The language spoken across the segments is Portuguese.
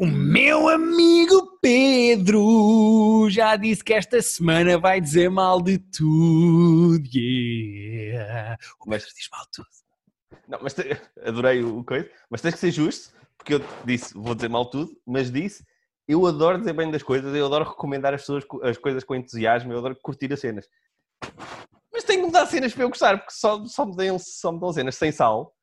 O meu amigo Pedro já disse que esta semana vai dizer mal de tudo. Yeah. O Pedro diz mal de tudo. Não, mas te- adorei o coisa, mas tens que ser justo, porque eu disse, vou dizer mal tudo, mas disse, eu adoro dizer bem das coisas, eu adoro recomendar as, pessoas, as coisas com entusiasmo, eu adoro curtir as cenas. Mas tenho que mudar cenas para eu gostar, porque só, só, só me dão cenas sem sal,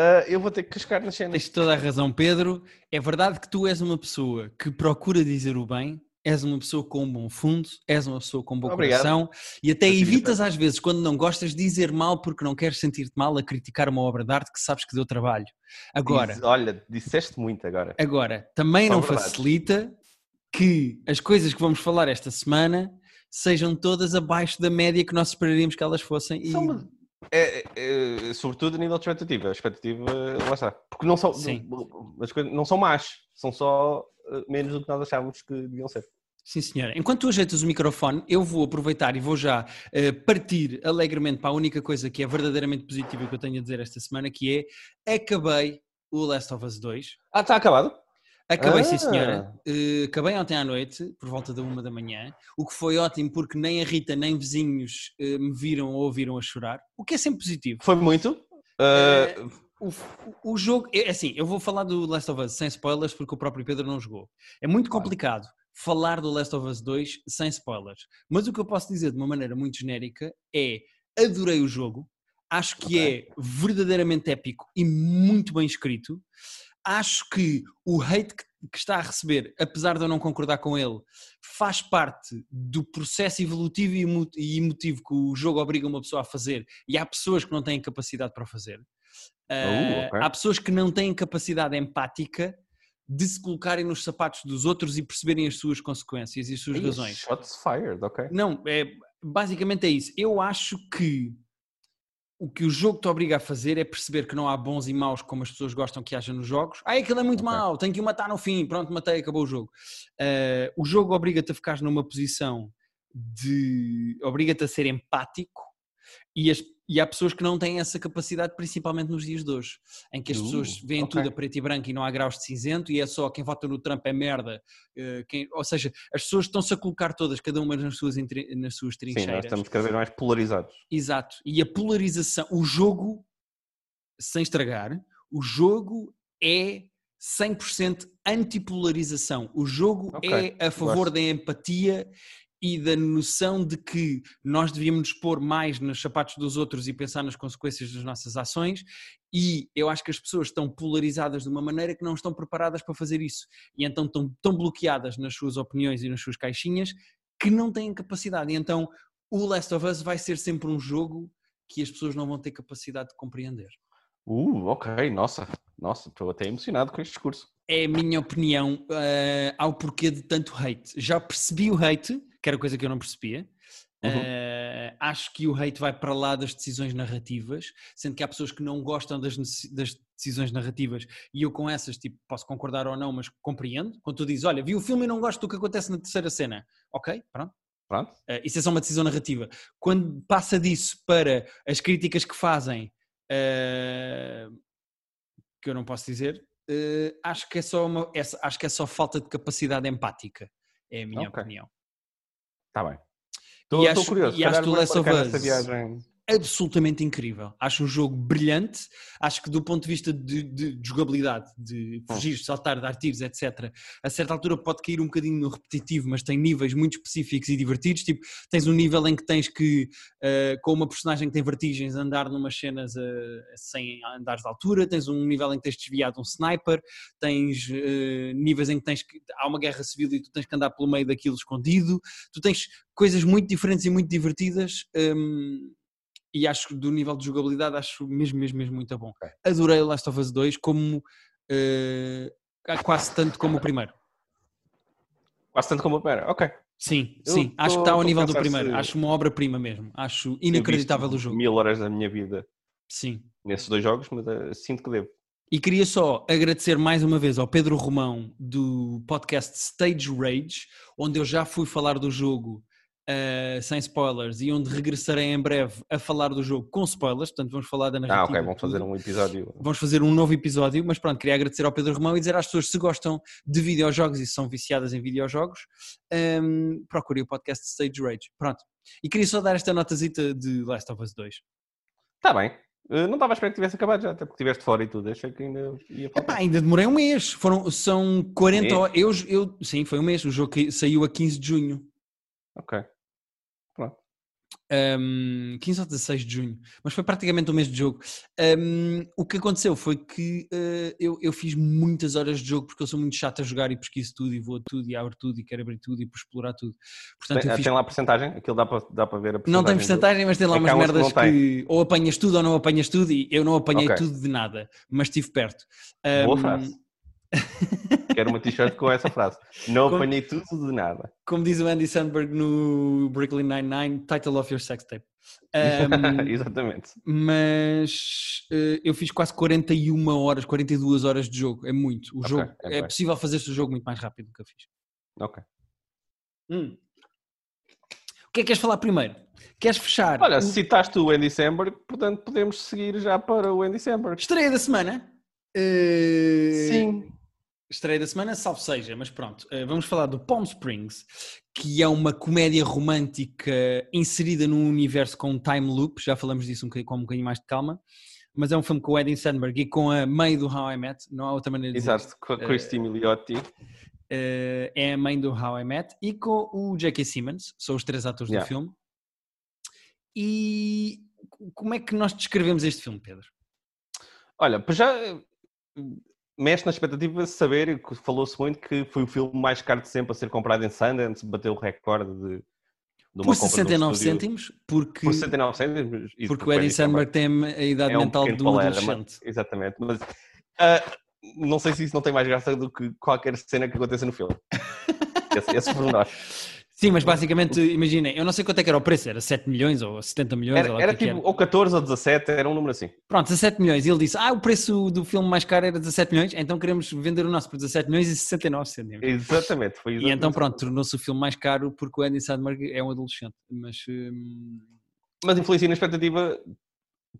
ah, eu vou ter que cascar nas cenas. Tens toda a razão, Pedro. É verdade que tu és uma pessoa que procura dizer o bem, és uma pessoa com um bom fundo, és uma pessoa com um bom Obrigado. coração e até evitas às vezes, quando não gostas, dizer mal porque não queres sentir-te mal a criticar uma obra de arte que sabes que deu trabalho. Agora, Diz- olha, disseste muito agora. Agora, também São não verdades. facilita que as coisas que vamos falar esta semana sejam todas abaixo da média que nós esperaríamos que elas fossem. E... São- é, é, é, sobretudo a nível de expectativa. A expectativa, lá está. Porque não são, Sim. as coisas não são más, são só ah, menos do que nós achávamos que deviam ser. Sim, senhora. Enquanto tu ajeitas o microfone, eu vou aproveitar e vou já eh, partir alegremente para a única coisa que é verdadeiramente positiva que eu tenho a dizer esta semana, que é acabei o Last of Us 2. Ah, está acabado? Acabei, sim Ah. senhora. Eh, acabei ontem à noite, por volta da uma da manhã, o que foi ótimo porque nem a Rita nem vizinhos eh, me viram ou ouviram a chorar, o que é sempre positivo. Foi muito. Eh, O, o jogo, é assim, eu vou falar do Last of Us sem spoilers porque o próprio Pedro não jogou. É muito complicado falar do Last of Us 2 sem spoilers, mas o que eu posso dizer de uma maneira muito genérica é adorei o jogo, acho que Ok. é verdadeiramente épico e muito bem escrito. Acho que o hate que, que está a receber, apesar de eu não concordar com ele, faz parte do processo evolutivo e emo- emotivo que o jogo obriga uma pessoa a fazer e há pessoas que não têm capacidade para fazer. Uh, ok. Há pessoas que não têm capacidade empática de se colocarem nos sapatos dos outros e perceberem as suas consequências e as suas razões. Shots fired, ok. Não, é, basicamente é isso. Eu acho que o que o jogo te obriga a fazer é perceber que não há bons e maus como as pessoas gostam que haja nos jogos. Ah, aquilo é muito Ok. mau, tenho que o matar no fim, pronto, matei, acabou o jogo. Uh, o jogo obriga-te a ficar numa posição de. obriga-te a ser empático e, as- e há pessoas que não têm essa capacidade, principalmente nos dias de hoje, em que as Uh, pessoas veem ok. tudo a preto e branco e não há graus de cinzento e é só quem vota no Trump é merda. uh, quem- ou seja, as pessoas estão-se a colocar todas, cada uma nas suas, nas suas Sim, nós trincheiras. estamos cada vez mais polarizados. Exato. E a polarização, o jogo, sem estragar, o jogo é 100% antipolarização. O jogo Ok, é a favor gosto. da empatia e da noção de que nós devíamos nos pôr mais nos sapatos dos outros e pensar nas consequências das nossas ações. E eu acho que as pessoas estão polarizadas de uma maneira que não estão preparadas para fazer isso. E então estão tão bloqueadas nas suas opiniões e nas suas caixinhas que não têm capacidade. E então o Last of Us vai ser sempre um jogo que as pessoas não vão ter capacidade de compreender. Uh, ok, nossa, nossa, estou até emocionado com este discurso. É a minha opinião eh, ao porquê de tanto hate. Já percebi o hate, que era coisa que eu não percebia. Uhum. Eh, acho que o hate vai para lá das decisões narrativas, sendo que há pessoas que não gostam das, das decisões narrativas e eu com essas tipo, posso concordar ou não, mas compreendo. Quando tu dizes, olha, vi o filme e não gosto do que acontece na terceira cena. Ok, pronto. Pronto. Uh, isso é só uma decisão narrativa. Quando passa disso para as críticas que fazem, uh, que eu não posso dizer, uh, acho, que é só uma, é- acho que é só falta de capacidade empática. É a minha Ok. opinião. Está bem. Estou curioso. e acho que o Last of Us- viagem. Absolutamente incrível. Acho um jogo brilhante. Acho que do ponto de vista de, de- de jogabilidade, de fugir, saltar, dar tiros, etc., a certa altura pode cair um bocadinho no repetitivo, mas tem níveis muito específicos e divertidos. Tipo, tens um nível em que tens que, eh, com uma personagem que tem vertigens, andar numas cenas eh, sem andares de altura. Tens um nível em que tens de desviar de um sniper. Tens eh, níveis em que tens que. Há uma guerra civil e tu tens que andar pelo meio daquilo escondido. Tu tens coisas muito diferentes e muito divertidas. hum, e acho que do nível de jogabilidade acho mesmo, mesmo, mesmo muito bom. Ok. Adorei o Last of Us 2 como eh, quase tanto como o primeiro. Quase tanto como a primeira. Ok. Sim, Eu sim, acho que tô- está ao tô nível do primeiro. se- Acho uma obra-prima mesmo. Acho inacreditável o jogo. Mil horas da minha vida Sim. nesses dois jogos, mas eh, sinto que devo. E queria só agradecer mais uma vez ao Pedro Romão do podcast Stage Rage, onde eu já fui falar do jogo uh, sem spoilers e onde regressarei em breve a falar do jogo com spoilers, portanto vamos falar da narrativa. Ah, ok, vamos fazer um episódio. Vamos fazer um novo episódio, mas pronto, queria agradecer ao Pedro Romão e dizer às pessoas se gostam de videojogos e se são viciadas em videojogos, um, procurem o podcast Stage Rage. Pronto. E queria só dar esta notazita de Last of Us 2. Está bem. Uh, não estava a esperar que tivesse acabado já, até porque estiveste fora e tudo. Achei que ainda ia Epá, ainda demorei um mês. Foram, são 40 horas. Eu, eu, sim, foi um mês. O jogo saiu a 15 de junho. Ok. Um, 15 ou 16 de junho, mas foi praticamente o mês de jogo. Um, o que aconteceu foi que uh, eu, eu, fiz muitas horas de jogo porque eu sou muito chato a jogar e pesquiso tudo e vou a tudo e abro tudo e quero abrir tudo e por explorar tudo. Portanto, tem, fiz... tem lá a porcentagem? Aquilo dá para, dá para ver a porcentagem? Não tem porcentagem, mas tem lá é umas merdas que, que, ou apanhas tudo ou não apanhas tudo e eu não apanhei okay. tudo de nada, mas estive perto. Um, Boa frase. Quero uma t-shirt com essa frase. Não como, apanhei tudo de nada. Como diz o Andy Sandberg no Brooklyn Nine-Nine, title of your sex tape. Um, Exatamente. Mas uh, eu fiz quase 41 horas, 42 horas de jogo. É muito. O okay, jogo, é, é possível fazer-se o jogo muito mais rápido do que eu fiz. Ok. Hum. O que é que queres falar primeiro? Queres fechar? Olha, o... citaste o Andy Samberg, portanto podemos seguir já para o Andy Samberg. Estreia da semana? Uh... Sim estreia da semana, salvo seja, mas pronto, eh, vamos falar do Palm Springs, que é uma comédia romântica inserida num universo com um time loop, já falamos disso um com um bocadinho mais de calma, mas é um filme com o Eddie Sandberg e com a mãe do How I Met, não há outra maneira de dizer. Exato, com a Christy uh, Milioti. Uh, é a mãe do How I Met e com o J.K. Simmons, são os três atores yeah. do filme. E como é que nós descrevemos este filme, Pedro? Olha, já mexe na expectativa de saber, falou-se muito que foi o filme mais caro de sempre a ser comprado em Sundance, bateu o recorde de, de uma por 69 cêntimos, porque, por 69 cêntimos, porque o Eddie Samberg tem a idade é um mental de um adolescente. Mas, exatamente, mas uh, não sei se isso não tem mais graça do que qualquer cena que aconteça no filme. esse, esse por nós. Sim, mas basicamente, imaginem, eu não sei quanto é que era o preço, era 7 milhões ou 70 milhões? Era, ou era tipo, era. ou 14 ou 17, era um número assim. Pronto, 17 milhões. E ele disse, ah, o preço do filme mais caro era 17 milhões, então queremos vender o nosso por 17 milhões e 69 cêntimos. Exatamente, foi exatamente. E então pronto, tornou-se o filme mais caro porque o Andy Sandberg é um adolescente, mas... Hum... Mas influencia na expectativa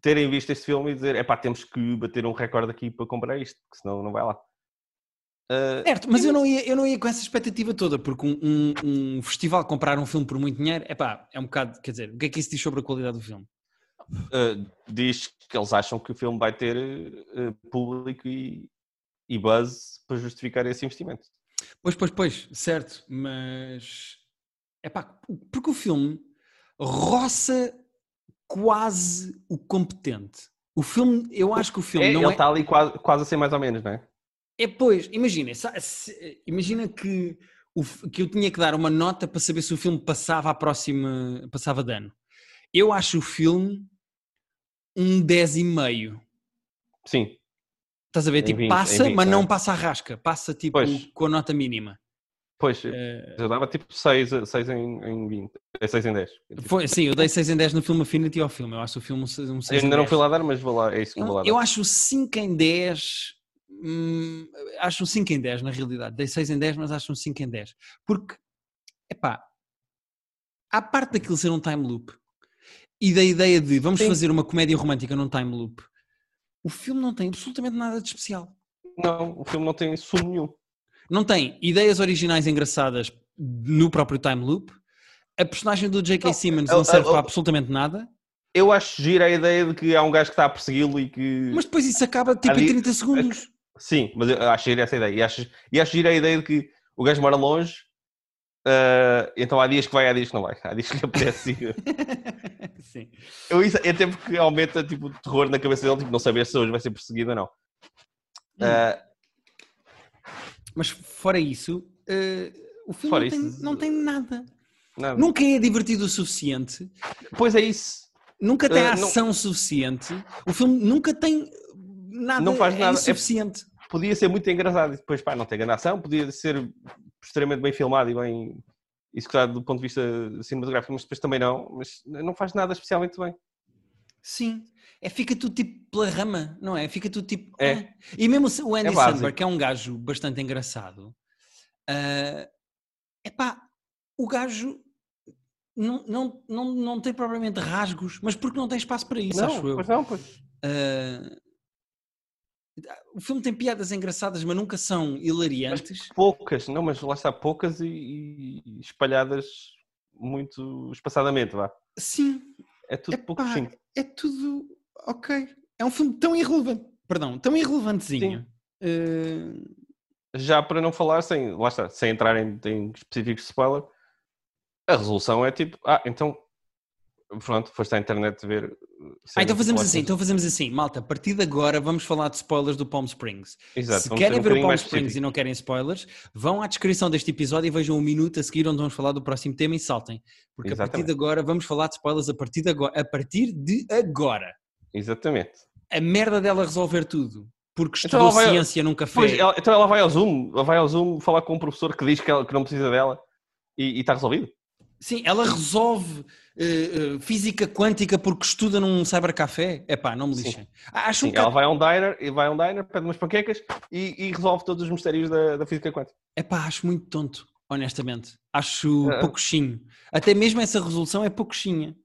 terem visto este filme e dizer, é pá, temos que bater um recorde aqui para comprar isto, porque senão não vai lá. Uh, certo, mas eu não, ia, eu não ia com essa expectativa toda, porque um, um, um festival comprar um filme por muito dinheiro, epá, é um bocado, quer dizer, o que é que isso diz sobre a qualidade do filme? Uh, diz que eles acham que o filme vai ter uh, público e, e buzz para justificar esse investimento. Pois, pois, pois, certo, mas epá, porque o filme roça quase o competente. O filme, eu acho que o filme é, não ele é... está ali quase, quase a ser mais ou menos, não é? É, pois, imagina, imagina que, o, que eu tinha que dar uma nota para saber se o filme passava a próxima, passava de ano. Eu acho o filme um 10,5. Sim. Estás a ver? Tipo, 20, passa, 20, mas não é. passa a rasca. Passa tipo pois. com a nota mínima. Pois, uh, eu dava tipo 6, 6 em, em 20, 6 em 10. Foi, sim, eu dei 6 em 10 no filme Affinity ao filme. Eu acho o filme um 6 em 10. ainda não fui lá dar, mas vou lá, é isso que eu, vou lá dar. Eu acho 5 em 10 hum, acho um 5 em 10 na realidade. Dei 6 em 10, mas acho um 5 em 10. Porque, epá, à parte daquilo ser um time loop e da ideia de vamos Sim. fazer uma comédia romântica num time loop, o filme não tem absolutamente nada de especial. Não, o filme não tem sumo nenhum. Não tem ideias originais engraçadas no próprio time loop. A personagem do J.K. Simmons não serve para absolutamente nada. Eu acho gira a ideia de que há um gajo que está a persegui-lo e que. Mas depois isso acaba tipo Ali... em 30 segundos. Sim, mas eu acho gira essa ideia. E acho, e acho gira a ideia de que o gajo mora longe, uh, então há dias que vai, há dias que não vai. Há dias que lhe apetece. Sim. Eu, isso, é tempo que aumenta tipo, o terror na cabeça dele, tipo, não saber se hoje vai ser perseguido ou não. Uh, mas fora isso, uh, o filme não, isso, tem, não, tem, nada. nada. Nunca é divertido o suficiente. Pois é isso. Nunca tem ação não... suficiente. O filme nunca tem nada, não faz nada. é suficiente podia ser muito engraçado e depois, pá, não tem grande ação, podia ser extremamente bem filmado e bem executado do ponto de vista cinematográfico, mas depois também não, mas não faz nada especialmente bem. Sim, é, fica tudo tipo pela rama, não é? Fica tudo tipo. É. Ah. E mesmo o Andy é Samberg, que é um gajo bastante engraçado, uh, epá, o gajo não, não, não, não tem propriamente rasgos, mas porque não tem espaço para isso, não, acho eu. pois não, pois. Uh, o filme tem piadas engraçadas, mas nunca são hilariantes. Poucas, não, mas lá está, poucas e, e espalhadas muito espaçadamente, vá. Sim. É tudo Epá, pouco sucinto. É tudo. Ok. É um filme tão irrelevante. Perdão, tão irrelevantezinho. Uh, Já para não falar, sem, lá está, sem entrar em, em específicos de spoiler, a resolução é tipo, ah, então pronto, foste à internet ver. uh, Ah, então fazemos assim, então fazemos assim, malta, a partir de agora vamos falar de spoilers do Palm Springs. Exato, Se querem um ver o Palm Springs e não querem spoilers, vão à descrição deste episódio e vejam um minuto a seguir onde vamos falar do próximo tema e saltem. Porque a partir Exatamente. de agora vamos falar de spoilers a partir de agora. A partir de agora. Exatamente. A merda dela resolver tudo. Porque Então estudou ela vai- ciência num café. Pois, ela- então ela vai ao Zoom, ela vai ao Zoom falar com um professor que diz que, ela- que não precisa dela e e está resolvido. Sim, ela resolve eh, física quântica porque estuda num cybercafé. Epá, não me lixem. Ah, Acho Sim, um ela bocado... vai a um diner, e vai a um diner, pede umas panquecas e, e resolve todos os mistérios da, da física quântica. Epá, acho muito tonto, honestamente. Acho É. pouquinho. Até mesmo essa resolução é pouquinha.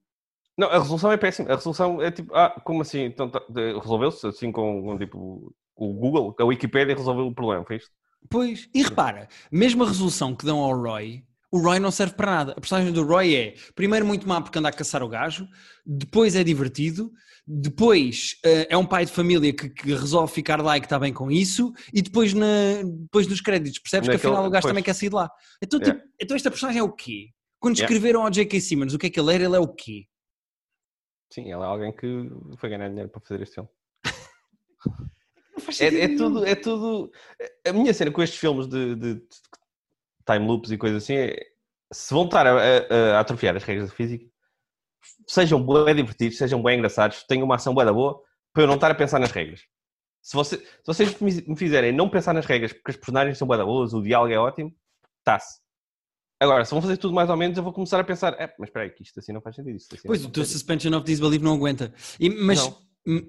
Não, a resolução é péssima. A resolução é tipo, ah, como assim? Então, tá- resolveu-se assim com, com, tipo o Google, a Wikipédia resolveu o problema, foi isto? Pois, e repara, mesmo a resolução que dão ao Roy, o Roy não serve para nada. A personagem do Roy é, primeiro, muito má porque anda a caçar o gajo, depois é divertido, depois eh, é um pai de família que, que resolve ficar lá e que está bem com isso, e depois, na, depois nos créditos percebes que Naquele- afinal o gajo pois. também quer sair de lá. Então, Yeah. tipo, então esta personagem é o quê? Quando Yeah. escreveram ao J.K. Simmons o que é que ele era, ele é o quê? Sim, ela é alguém que foi ganhar dinheiro para fazer este filme. Não faz É, sentido é tudo, é tudo. A minha cena com estes filmes de, de- de time loops e coisas assim se vão estar a, a- a atrofiar as regras da física, sejam bem divertidos, sejam bem engraçados, tenham uma ação boa da boa, para eu não estar a pensar nas regras. Se, você- se vocês me fizerem não pensar nas regras porque as personagens são boa boas, o diálogo é ótimo, está-se. Agora, se vão fazer tudo mais ou menos, eu vou começar a pensar, é, mas espera aí, que isto assim não faz sentido. Assim Pois, o teu faz sentido." suspension of disbelief não aguenta. E- mas, Não.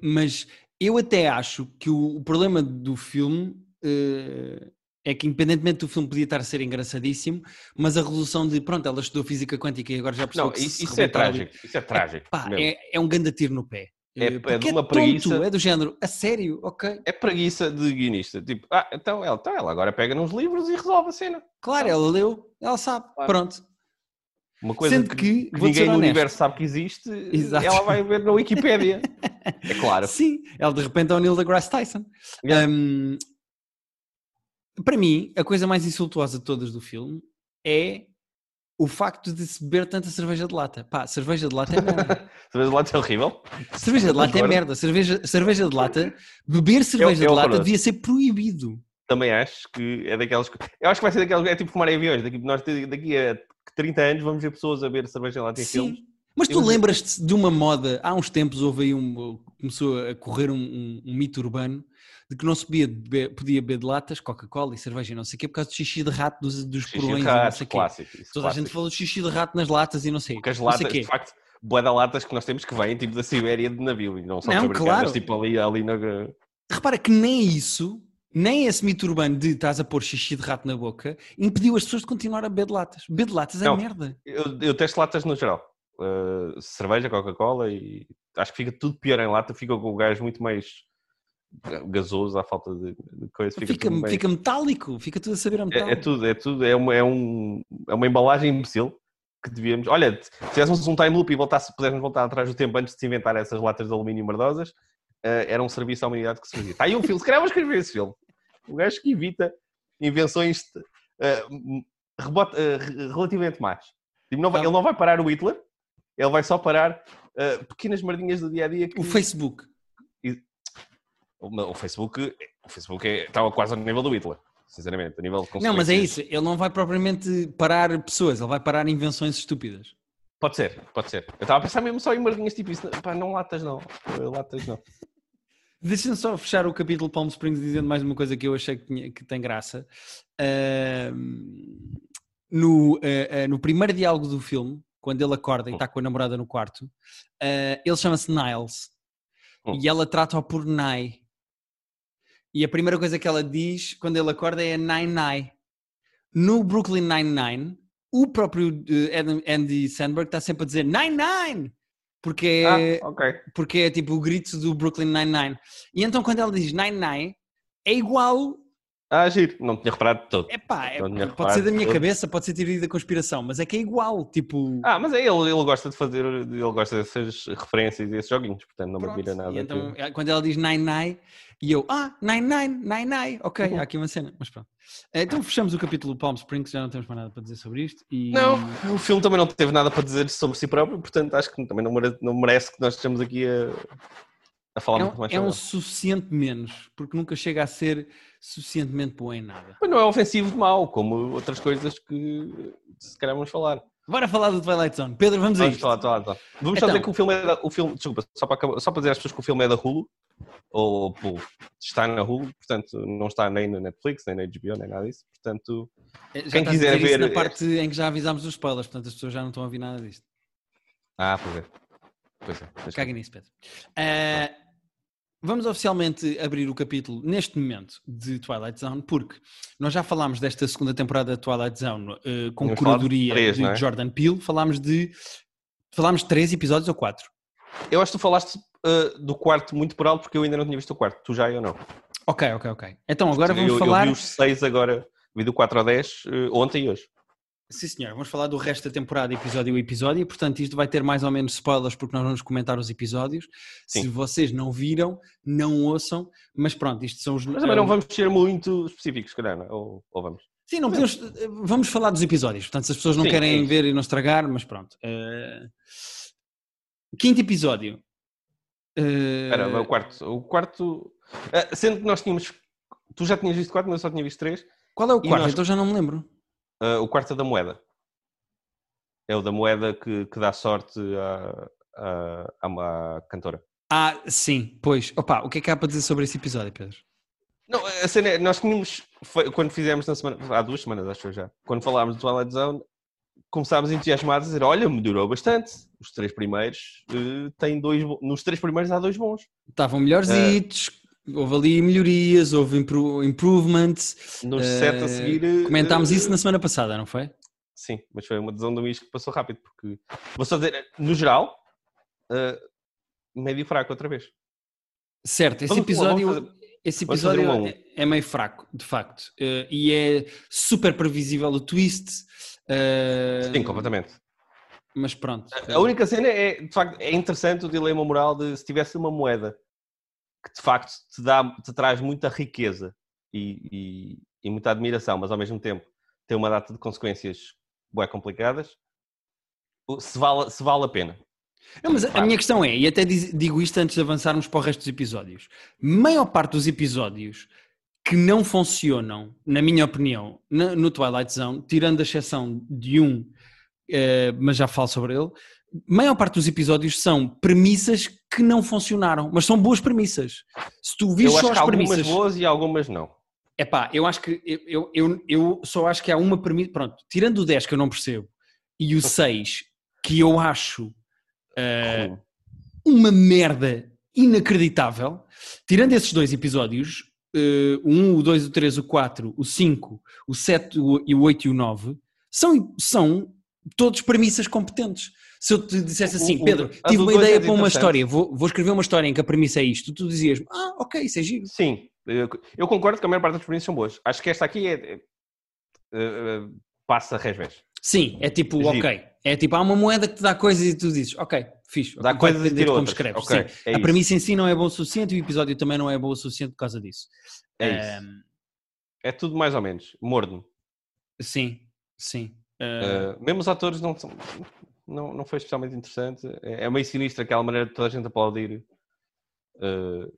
mas eu até acho que o, o problema do filme eh, é que, independentemente do filme podia estar a ser engraçadíssimo, mas a resolução de, pronto, ela estudou física quântica e agora já percebeu Não, que se isso, isso é ali- trágico. Isso é trágico. Pá, mesmo. é, é um ganda tiro no pé. É- é de uma tonto, preguiça. é do género, a sério, ok. É preguiça de guionista. Tipo, ah, então ela, então ela agora pega nos livros e resolve a cena. Claro, ela leu, ela sabe, Claro. pronto. Uma coisa Sendo que, que, ninguém no honesto. universo sabe que existe, Exato. ela vai ver na Wikipédia. é claro. Sim, ela de repente é o Neil deGrasse Tyson. Yeah. Um, para mim, a coisa mais insultuosa de todas do filme é o facto de se beber tanta cerveja de lata. Pá, cerveja de lata é merda. Sabes lá é horrível? cerveja de lata é merda. Cerveja, cerveja de lata, beber cerveja eu de lata devia ser proibido. Também acho que é daquelas. Eu acho que vai ser daquelas. É tipo fumar em aviões. Daqui, nós, daqui a 30 anos vamos ver pessoas a beber cerveja lá em filmes. Mas tu Eu- lembras-te de uma moda, há uns tempos houve aí um, começou a correr um, um- um mito urbano de que não se podia beber, podia beber de latas, Coca-Cola e cerveja e não sei o quê, por causa do xixi de rato dos, dos Xixi porões de e não sei o quê. clássico. isso, Toda a gente clássico. falou de xixi de rato nas latas e não sei. Porque as não sei latas, quê. de facto, boa da latas que nós temos que vêm tipo da Sibéria de navio e não são Não, claro. tipo ali, ali na. Repara que nem isso, nem esse mito urbano de estás a pôr xixi de rato na boca, impediu as pessoas de continuar a beber de latas. Beber de latas é Não. merda. Eu, eu testo latas no geral. Uh, cerveja, Coca-Cola e acho que fica tudo pior em lata, fica com o gás muito mais gasoso à falta de, de coisa. Fica, Fica, bem- fica metálico, fica tudo a saber a é, é tudo, é tudo, é uma, é, um, é uma embalagem imbecil que devíamos. Olha, se fizéssemos um time loop e voltasse, pudéssemos voltar atrás do tempo antes de se inventar essas latas de alumínio merdosas, uh, era um serviço à humanidade que se fazia. Está aí um filme, se calhar vou escrever esse filme. O gajo que evita invenções uh, rebota- uh, re- relativamente más. Tipo, não vai- Tá. Ele não vai parar o Hitler, ele vai só parar uh, pequenas merdinhas do dia a dia. Que... O Facebook. O, o Facebook, o Facebook é, estava quase ao nível do Hitler, sinceramente, a nível de Não, mas é isso. Ele não vai propriamente parar pessoas, ele vai parar invenções estúpidas. Pode ser, pode ser. Eu estava a pensar mesmo só em merdinhas tipo isso. Pá, não latas não. Uh, Latas não. Deixa-me só fechar o capítulo Palm Springs dizendo mais uma coisa que eu achei que, tinha- que tem graça. Ahm, no, ah, ah, no primeiro diálogo do filme, quando ele acorda e está com a namorada no quarto, ah, ele chama-se Niles Hum. e ela trata-o por Nai. E a primeira coisa que ela diz quando ele acorda é Nine Nine. No Brooklyn Nine-Nine, o próprio eh, Andy Sandberg está sempre a dizer Nine Nine, porque é, Ah, ok. porque é tipo o grito do Brooklyn Nine-Nine. E então quando ela diz Nine-Nine, é igual. Ah, giro. Não tinha reparado de todo. Epá, é, tinha pode ser da minha cabeça, pode ser teoria da conspiração, mas é que é igual. Tipo. Ah, mas é ele, ele gosta de fazer, ele gosta dessas referências e esses joguinhos, portanto não me admira nada. Então, que- quando ela diz Nine-Nine, e eu, ah, Nine-Nine, Nine-Nine, ok, Uhum. há aqui uma cena, mas pronto. Então fechamos o capítulo Palm Springs, já não temos mais nada para dizer sobre isto. E... Não, o filme também não teve nada para dizer sobre si próprio, portanto acho que também não merece, não merece que nós estejamos aqui a, a falar É muito um, mais é um suficiente menos, porque nunca chega a ser suficientemente bom em nada. Mas não é ofensivo de mau, como outras coisas que se calhar vamos falar. Bora falar do Twilight Zone. Pedro, vamos a Vamos falar, falar, falar. Vamos só Então. dizer que o filme é da, o filme, desculpa, só para, acabar- só para dizer às pessoas que o filme é da Hulu, ou, ou está na Hulu, portanto não está nem na Netflix, nem na HBO, nem nada disso, portanto É, Já Quem quiser ver na parte em que já avisámos os spoilers, portanto as pessoas já não estão a ouvir nada disto. Ah, pois é. Pois é. deixa- Caguem nisso, Pedro. Ah, vamos oficialmente abrir o capítulo neste momento de Twilight Zone, porque nós já falámos desta segunda temporada de Twilight Zone eh, com Tínhamos falado de curadoria três, de é? Jordan Peele. Falámos de. Falámos de três episódios ou quatro? Eu acho que tu falaste uh, do quarto muito por alto porque eu ainda não tinha visto o quarto. Tu já eu não. Ok, ok, ok. Então agora vamos eu, falar. eu vi os seis agora, vi do 4 ao 10 uh, ontem e hoje. Sim, senhor. Vamos falar do resto da temporada, episódio a episódio, e portanto isto vai ter mais ou menos spoilers porque nós vamos comentar os episódios. Se Sim. vocês não viram, não ouçam, mas pronto, isto são os. Mas também não vamos ser muito específicos, se calhar, é? ou, ou vamos? Sim, não podemos. Vamos falar dos episódios, portanto, se as pessoas não Sim, é querem isso. ver e não estragar, mas pronto. Eh, Quinto episódio. Eh, Espera, vai o quarto. O quarto. uh, sendo que nós tínhamos. Tu já tinhas visto quatro, mas eu só tinha visto três. Qual é o quarto? nós- Então já não me lembro. Uh, o quarto é da moeda. É o da moeda que, que dá sorte à, à, à, à cantora. Ah, sim, pois. Opa, o que é que há para dizer sobre esse episódio, Pedro? Não, a cena é, nós tínhamos, foi- quando fizemos na semana, há duas semanas acho eu já, quando falámos do Twilight Zone, começámos entusiasmados a dizer, olha, melhorou bastante, os três primeiros eh, têm dois, nos três primeiros há dois bons, Estavam melhores houve ali melhorias, houve impro- improvements. nos sete a seguir... eh, Comentámos eh, isso na semana passada, não foi? Sim, mas foi uma decisão do Mish que passou rápido, porque, vou só dizer, no geral, médio fraco outra vez. Certo, esse Vamos- episódio, vamos fazer- esse episódio um é, é meio fraco, de facto. Eh, e é super previsível o twist. Sim, completamente. Mas pronto. A única cena é, de facto, é interessante o dilema moral de se tivesse uma moeda facto te, dá, te traz muita riqueza e, e- e muita admiração, mas ao mesmo tempo tem uma data de consequências bem complicadas, se vale, se vale a pena. Não, mas a- minha questão é, e até digo isto antes de avançarmos para o resto dos episódios: maior parte dos episódios que não funcionam, na minha opinião, no Twilight Zone, tirando a exceção de um, eh, mas já falo sobre ele, maior parte dos episódios são premissas que não funcionaram, mas são boas premissas. Se tu vires só acho que as há algumas premissas. boas e algumas não. Epá, eu acho que eu, eu, eu, só acho que há uma premissa. Pronto, tirando o 10 que eu não percebo e o 6 que eu acho Hum. uma merda inacreditável, tirando esses dois episódios, eh, o 1, o 2, o 3, o 4, o 5, o 7 o- e o 8 e o 9, são, são todos premissas competentes. Se eu te dissesse assim, O- o- Pedro, a tive uma ideia é para uma história, vou, vou escrever uma história em que a premissa é isto, tu dizias, ah, ok, isso é giro. Sim, eu, eu concordo que a maior parte das experiências são boas. Acho que esta aqui é, é- é- passa revés. Sim, é tipo, Giro. ok. É tipo, há uma moeda que te dá coisas e tu dizes, ok, fixe. Dá vai coisas e de como outras. escreves. Ok, Sim. é a premissa em si não é boa o suficiente e o episódio também não é bom o suficiente por causa disso. É isso. É tudo mais ou menos. Morno. sim, sim. Eh, Uh, mesmo os atores não, são, não, não foi especialmente interessante. É, é meio sinistro aquela maneira de toda a gente aplaudir uh,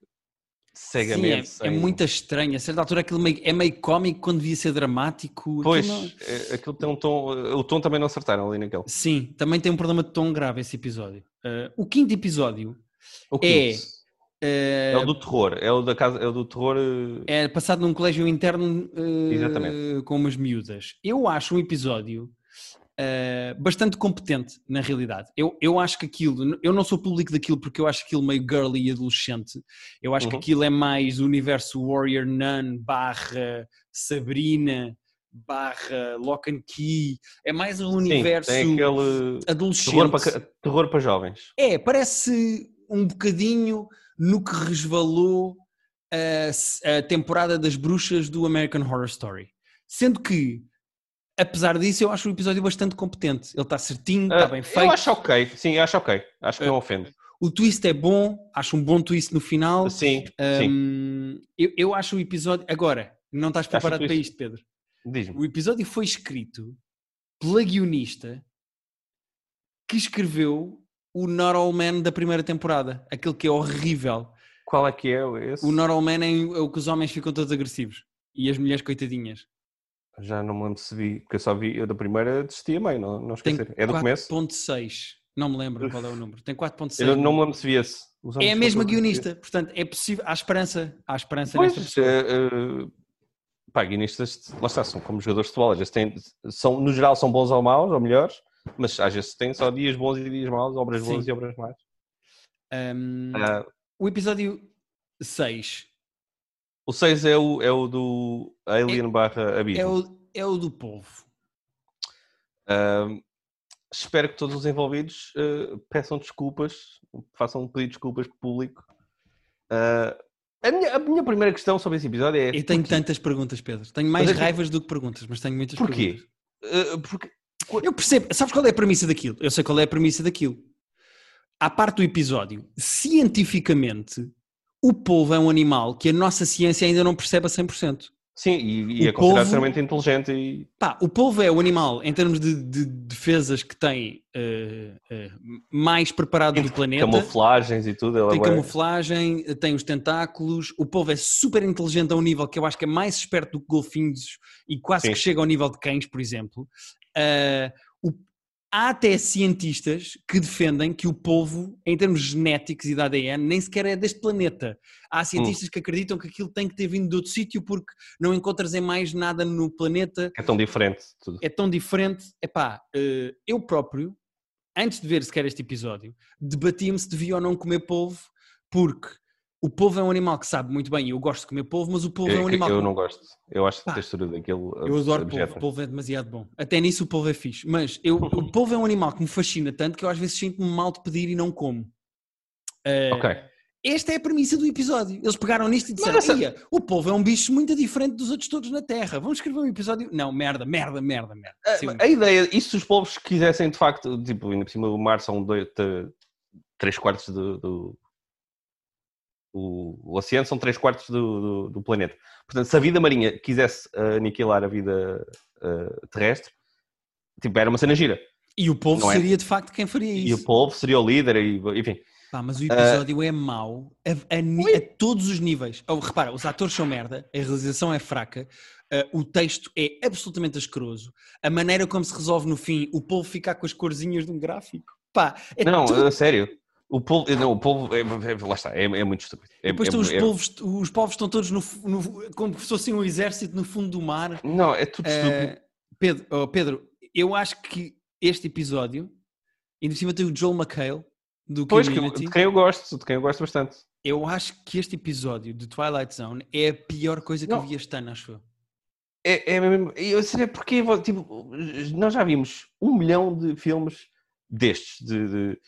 cegamente. sim, é, é sem- muito estranho. A certa altura aquilo meio- é meio cómico quando devia ser dramático. Pois, Aquilo não- é, aquilo tem um tom. O tom também não acertaram ali naquele. Sim, também tem um problema de tom grave esse episódio. Eh, o quinto episódio O É, quinto. eh, É o do terror. É o da casa. É o do terror. uh, é passado num colégio interno Exatamente. com umas miúdas. Eu acho um episódio eh, bastante competente, na realidade. Eu, eu acho que aquilo, eu não sou público daquilo porque eu acho aquilo meio girly e adolescente. Eu acho que Uhum. aquilo é mais o universo Warrior Nun barra Sabrina barra lock and key. É mais um Sim, universo tem aquele adolescente. terror para, terror para jovens. É, parece um bocadinho no que resvalou a, a temporada das bruxas do American Horror Story. Sendo que, apesar disso, eu acho o episódio bastante competente. Ele está certinho, está Ah, bem feito. Eu acho ok, sim, acho ok. Acho que Ah, não ofende. O twist é bom, acho um bom twist no final. Sim, sim. Hum, eu, eu acho o episódio. Agora, não estás preparado para isto, Pedro. Diz-me. O episódio foi escrito pela guionista que escreveu o Not All Man da primeira temporada. Aquele que é horrível. Qual é que é esse? O Not All Man é o que os homens ficam todos agressivos. E as mulheres coitadinhas. Já não me lembro se vi, porque eu só vi, eu da primeira desisti a meio, não, não Tem esquecer. É do começo? 4.6. Não me lembro qual é o número. Tem 4.6. Eu não me lembro se vi esse. É a mesma guionista. Portanto, é possível. Há esperança. Há esperança Pois, nesta pessoa. eh, eh, pá, guionistas, lá está, são como jogadores de futebol, às vezes têm, são, no geral são bons ou maus, ou melhores, mas às vezes têm só dias bons e dias maus, obras boas Sim. e obras más. Hum, Ah, o episódio 6 o 6 é o, é o do Alien barra Abismo. é o, é o do polvo. Ah, espero que todos os envolvidos eh, peçam desculpas, façam um pedido de desculpas público. Ah, a, minha, a minha primeira questão sobre esse episódio é Eu tenho porquê? tantas perguntas, Pedro. Tenho mais Mas é que- raivas do que perguntas, mas tenho muitas Porquê? perguntas. Ah, porque Eu percebo. Sabes qual é a premissa daquilo? Eu sei qual é a premissa daquilo. À parte do episódio, cientificamente, o polvo é um animal que a nossa ciência ainda não percebe a 100%. sim, e, e é considerado extremamente inteligente e Pá, o polvo é o animal, em termos de, de defesas, que tem eh, eh, mais preparado do planeta. camuflagens e tudo. Ele Tem é camuflagem, tem os tentáculos. O polvo é super inteligente a um nível que eu acho que é mais esperto do que golfinhos e quase Sim. que chega ao nível de cães, por exemplo. Ah, o- há até cientistas que defendem que o polvo, em termos genéticos e de ADN, nem sequer é deste planeta. Há cientistas que acreditam que aquilo tem que ter vindo de outro sítio porque não encontras em mais nada no planeta É tão diferente. Tudo. é tão diferente. Epá, eh, eu próprio, antes de ver sequer este episódio, debatia-me se devia ou não comer polvo, porque o polvo é um animal que sabe muito bem, e eu gosto de comer polvo, mas o polvo é, um Eu, animal. eu que- não gosto. Eu acho Pá, a textura daquilo. eu adoro polvo, o polvo é demasiado bom. Até nisso o polvo é fixe. Mas eu, o polvo é um animal que me fascina tanto que eu às vezes sinto-me mal de pedir e não como. Eh, Ok. Esta é a premissa do episódio. Eles pegaram nisto e disseram: essa- "Ia, o polvo é um bicho muito diferente dos outros todos na Terra. Vamos escrever um episódio. Não, merda, merda, merda, merda. Sim, A ideia, e se os povos quisessem de facto, tipo, ainda por cima o mar são dois, três quartos do. do- o, o oceano são três quartos do, do, do planeta. Portanto, se a vida marinha quisesse uh, aniquilar a vida uh, terrestre, tipo, era uma cena gira. E o polvo Não é? seria de facto quem faria E o isso. povo seria o líder, e, enfim. Pá, mas o episódio é mau a, a a todos os níveis. Oh, repara, os atores são merda, a realização é fraca, eh, o texto é absolutamente asqueroso, a maneira como se resolve no fim, o polvo ficar com as corzinhas de um gráfico. Pá, é não, tudo- a sério. O povo, não, o povo é, é- lá está, é, é muito estúpido. É, Depois é- estão os, é- polvos, os povos estão todos no, no- como se fossem um exército no fundo do mar. Não, é tudo estúpido. Eh, Pedro, oh, Pedro, eu acho que este episódio, ainda por cima tem o Joel McHale do Pois, que, Community. de quem eu gosto, de quem eu gosto bastante. Eu acho que este episódio de Twilight Zone é a pior coisa que Não. eu vi este ano, acho eu. É, é mesmo. Eu sei porque tipo, nós já vimos um milhão de filmes destes, de, de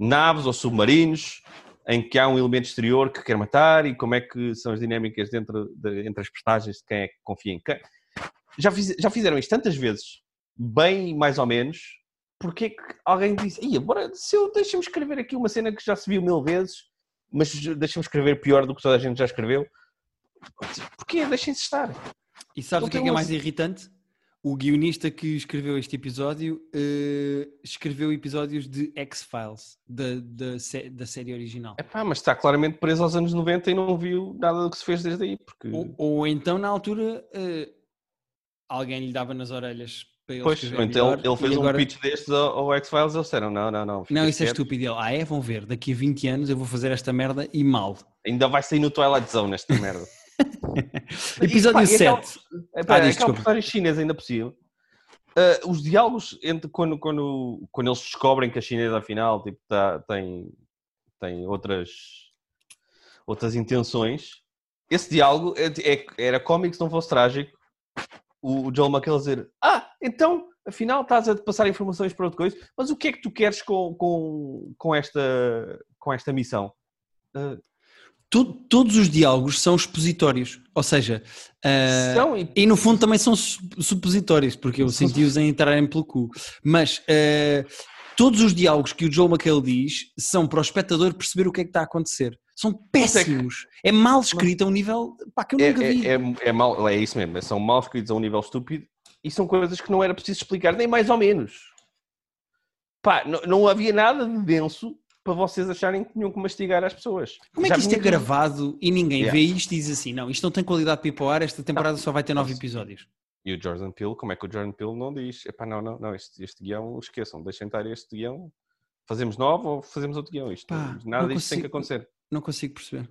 naves ou submarinos, em que há um elemento exterior que quer matar e como é que são as dinâmicas dentro de- entre as personagens de quem é que confia em quem. Já, fiz- já fizeram isto tantas vezes, bem mais ou menos, porque é que alguém disse, Ia, bora, se eu deixa-me escrever aqui uma cena que já se viu mil vezes, mas deixa-me escrever pior do que toda a gente já escreveu. Porquê? Deixem-se estar. E sabes o que é, que é mais irritante? O guionista que escreveu este episódio eh, escreveu episódios de X-Files, da, da, da série original. Epá, mas está claramente preso aos anos 90 e não viu nada do que se fez desde aí. Porque... Ou, ou então, na altura, eh, alguém lhe dava nas orelhas para ele Pois, então melhor, ele fez agora- um pitch destes ao, ao X-Files e eles disseram: não, não, não. Não, isso é estúpido. Ele, ah é? Vão ver, daqui a 20 anos eu vou fazer esta merda e mal. Ainda vai sair no Twilight Zone esta merda. Episódio E, pá, e 7. aquela- Epá, Ah, diz, aquela personagem chinesa ainda possível. Ah, os diálogos entre quando, quando, quando eles descobrem que a chinesa afinal tipo, tá- tem, tem outras, outras intenções, esse diálogo é- é- era cómico se não fosse trágico. o Joel McHale dizer: Ah, então, afinal estás a passar informações para outra coisa, mas o que é que tu queres com, com, com, esta, com esta missão? Uh, todos os diálogos são expositórios, ou seja, uh, são, e... e... no fundo também são supositórios, porque eu senti-os a entrarem pelo cu, mas uh, todos os diálogos que o Joe McHale diz são para o espectador perceber o que é que está a acontecer. São péssimos. É, mal escrito a um nível pá, que eu nunca é, vi. É, é, é, mal, é isso mesmo, são mal escritos a um nível estúpido e são coisas que não era preciso explicar, nem mais ou menos. Pá, não, não havia nada de denso para vocês acharem que tinham que mastigar as pessoas. Como é que isto é gravado e ninguém yeah. vê isto e diz assim, não, isto não tem qualidade para ir para o ar, esta temporada não. só vai ter nove episódios. E o Jordan Peele, como é que o Jordan Peele não diz, epá, não, não, não, este, este guião, esqueçam, deixem estar este guião, fazemos novo ou fazemos outro guião, isto, Pá, nada disto consigo, tem que acontecer. Não consigo perceber.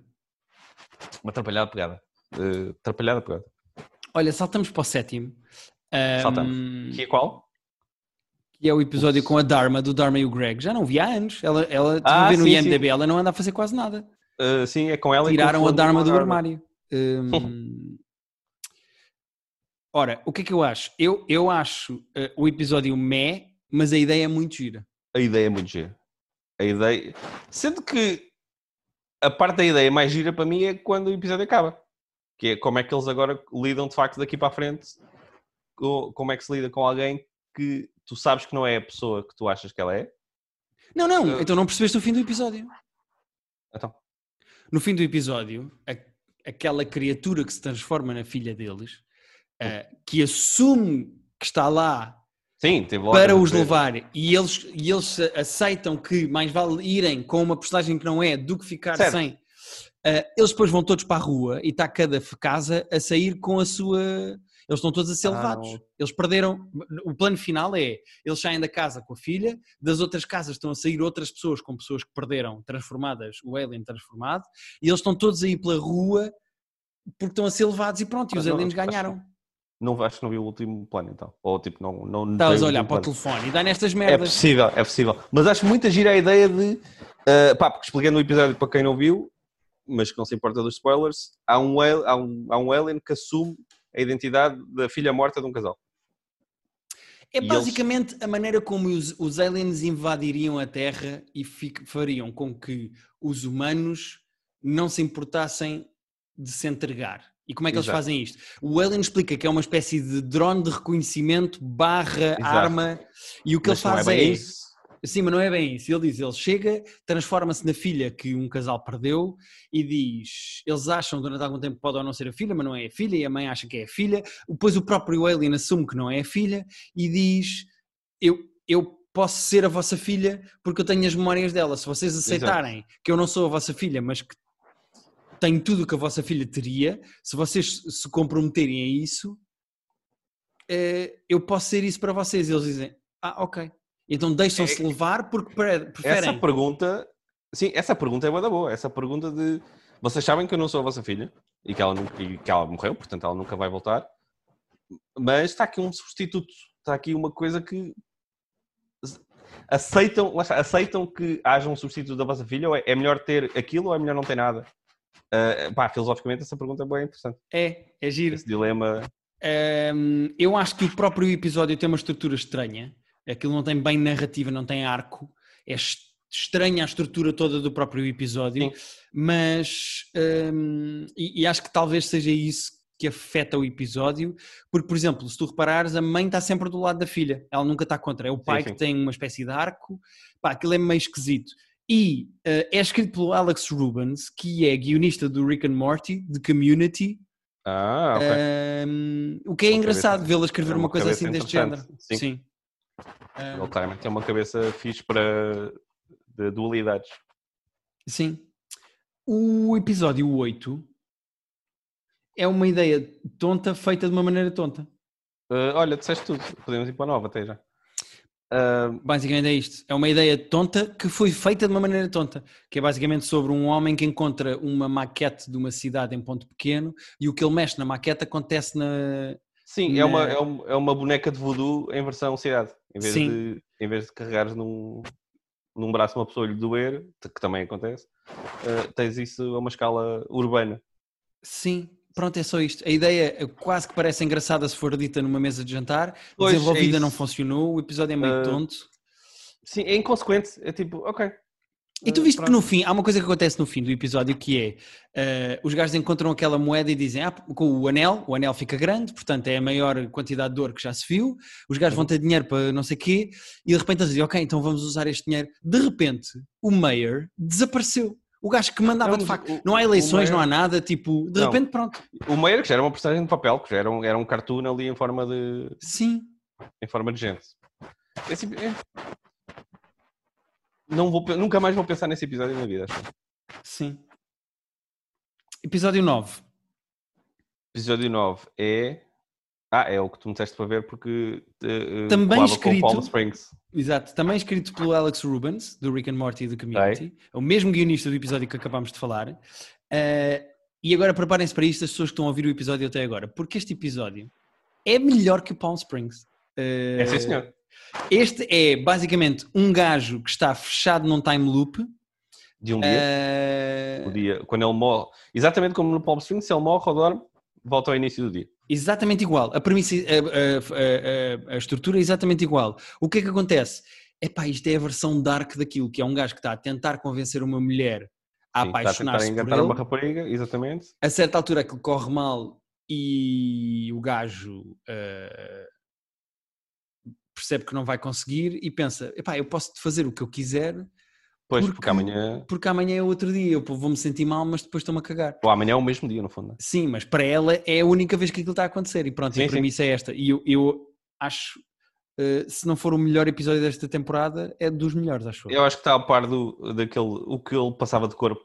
Uma atrapalhada pegada. Uh, atrapalhada pegada. Olha, saltamos para o sétimo. Um, saltamos. Que é qual? Que é o episódio com a Dharma, do Dharma e o Greg. Já não vi há anos. Ela, ela ah, ver no sim, IMDB, sim. ela não anda a fazer quase nada. Uh, sim, é com ela Tiraram a Dharma do armário. Um, ora, o que é que eu acho? Eu, eu acho uh, o episódio meh, mas a ideia é muito gira. A ideia é muito gira. A ideia. Sendo que a parte da ideia mais gira para mim é quando o episódio acaba. Que é como é que eles agora lidam de facto daqui para a frente. Como é que se lida com alguém que tu sabes que não é a pessoa que tu achas que ela é. Não, não, uh... então não percebeste o fim do episódio. Então. No fim do episódio, a, aquela criatura que se transforma na filha deles, uh, que assume que está lá Sim, para os levar e eles, e eles aceitam que mais vale irem com uma personagem que não é do que ficar certo. sem. Uh, eles depois vão todos para a rua e está cada casa a sair com a sua eles estão todos a ser ah, levados. Eles perderam. O plano final é: eles saem da casa com a filha, das outras casas estão a sair outras pessoas com pessoas que perderam, transformadas, o alien transformado, e eles estão todos a ir pela rua porque estão a ser levados e pronto, e os aliens ganharam. Não acho que não vi o último plano então. Ou tipo, não. não Estavas a olhar para o telefone e dá nestas é merdas. É possível, é possível. Mas acho muito gira a ideia de. Uh, pá, porque explicando o episódio para quem não viu, mas que não se importa dos spoilers, há um, há um, há um alien que assume a identidade da filha morta de um casal. É basicamente eles... a maneira como os, os, aliens invadiriam a Terra e fico, fariam com que os humanos não se importassem de se entregar. E como é que Exato. eles fazem isto? O Alien explica que é uma espécie de drone de reconhecimento barra Exato. arma e o que Mas ele faz é, é Sim, mas não é bem isso. Ele diz, ele chega, transforma-se na filha que um casal perdeu e diz, eles acham durante algum tempo que pode ou não ser a filha, mas não é a filha, e a mãe acha que é a filha. Depois o próprio Alien assume que não é a filha e diz, eu, eu posso ser a vossa filha porque eu tenho as memórias dela. Se vocês aceitarem Exato. que eu não sou a vossa filha, mas que tenho tudo o que a vossa filha teria, se vocês se comprometerem a isso, eh, eu posso ser isso para vocês. E eles dizem, ah, ok. Então deixam-se é, levar porque preferem. Essa pergunta, sim, essa pergunta é boa boa. Essa pergunta de vocês sabem que eu não sou a vossa filha e que ela, e que ela morreu, portanto ela nunca vai voltar. Mas está aqui um substituto, está aqui uma coisa que aceitam, aceitam que haja um substituto da vossa filha ou é, é melhor ter aquilo ou é melhor não ter nada? Uh, pá, filosoficamente essa pergunta é bem interessante. É, é giro. Esse dilema. Um, eu acho que o próprio episódio tem uma estrutura estranha aquilo não tem bem narrativa, não tem arco, é estranha a estrutura toda do próprio episódio, Sim. mas hum, e, e, acho que talvez seja isso que afeta o episódio, porque, por exemplo, se tu reparares, a mãe está sempre do lado da filha, ela nunca está contra, é o pai sim, sim. que tem uma espécie de arco, pá, aquilo é meio esquisito. E uh, é escrito pelo Alex Rubens, que é guionista do Rick and Morty, de Community. Ah, ok. Um, o que é engraçado vê-la escrever é uma, uma coisa assim deste género. Sim. sim. Ele claramente tem uma cabeça fixe para de dualidades. Sim. O episódio 8 é uma ideia tonta feita de uma maneira tonta. Uh, olha, disseste tudo. Podemos ir para a nova até já. Uh... Basicamente é isto. É uma ideia tonta que foi feita de uma maneira tonta. Que é basicamente sobre um homem que encontra uma maquete de uma cidade em ponto pequeno e o que ele mexe na maquete acontece na, Sim, é, uma, é, uma, é uma boneca de voodoo em versão cidade. Em vez, Sim. de, em vez de carregares num, num braço uma pessoa lhe doer, que também acontece, uh, tens isso a uma escala urbana. Sim, Pronto, é só isto. A ideia eh, quase que parece engraçada se for dita numa mesa de jantar. Pois, é Desenvolvida isso. não funcionou. O episódio é meio Uh, tonto. Sim, é inconsequente. É tipo, ok. E tu Uh, viste que no fim, há uma coisa que acontece no fim do episódio que é, eh, os gajos encontram aquela moeda e dizem, ah, com o anel, o anel fica grande, portanto é a maior quantidade de ouro que já se viu, os gajos vão ter dinheiro para não sei quê, e de repente eles dizem, ok, então vamos usar este dinheiro. De repente, o Mayor desapareceu. O gajo que mandava Não, de facto, o- não há eleições, Mayer- não há nada, tipo, de Não. repente pronto. O Meyer, que já era uma personagem de papel, que já era um, era um cartoon ali em forma de, Sim, em forma de gente. Esse- é. Não vou, nunca mais vou pensar nesse episódio na vida. acho. sim. Episódio 9. Episódio 9 é. Ah, é o que tu me disseste para ver porque. eh, Também escrito- Palm Springs. Exato, também escrito pelo Alex Rubens, do Rick and Morty e do Community. É o mesmo guionista do episódio que acabámos de falar. Eh, e agora preparem-se para isto, as pessoas que estão a ouvir o episódio até agora, porque este episódio é melhor que o Palm Springs. Eh, É sim, senhor. Este é basicamente um gajo que está fechado num time loop. De um dia. eh, O dia. Quando ele morre. Exatamente como no Palm Springs, se ele morre ou dorme, volta ao início do dia. Exatamente igual. A premissa, a, a- a- estrutura é exatamente igual. O que é que acontece? Epá, isto é a versão dark daquilo, que é um gajo que está a tentar convencer uma mulher a apaixonar-se por ele. uma rapariga, exatamente. A certa altura aquilo corre mal e o gajo eh, percebe que não vai conseguir e pensa, epá, eu posso fazer o que eu quiser Pois, Porque- porque, amanhã. porque amanhã é outro dia, eu vou-me sentir mal, mas depois estou-me a cagar. Ou amanhã é o mesmo dia, no fundo. Sim, mas para ela é a única vez que aquilo está a acontecer e pronto, e Sim, a sim. premissa é esta. E eu, eu acho, eh, se não for o melhor episódio desta temporada, é dos melhores, acho eu. Eu acho que está a par do, daquele. O que ele passava de corpo.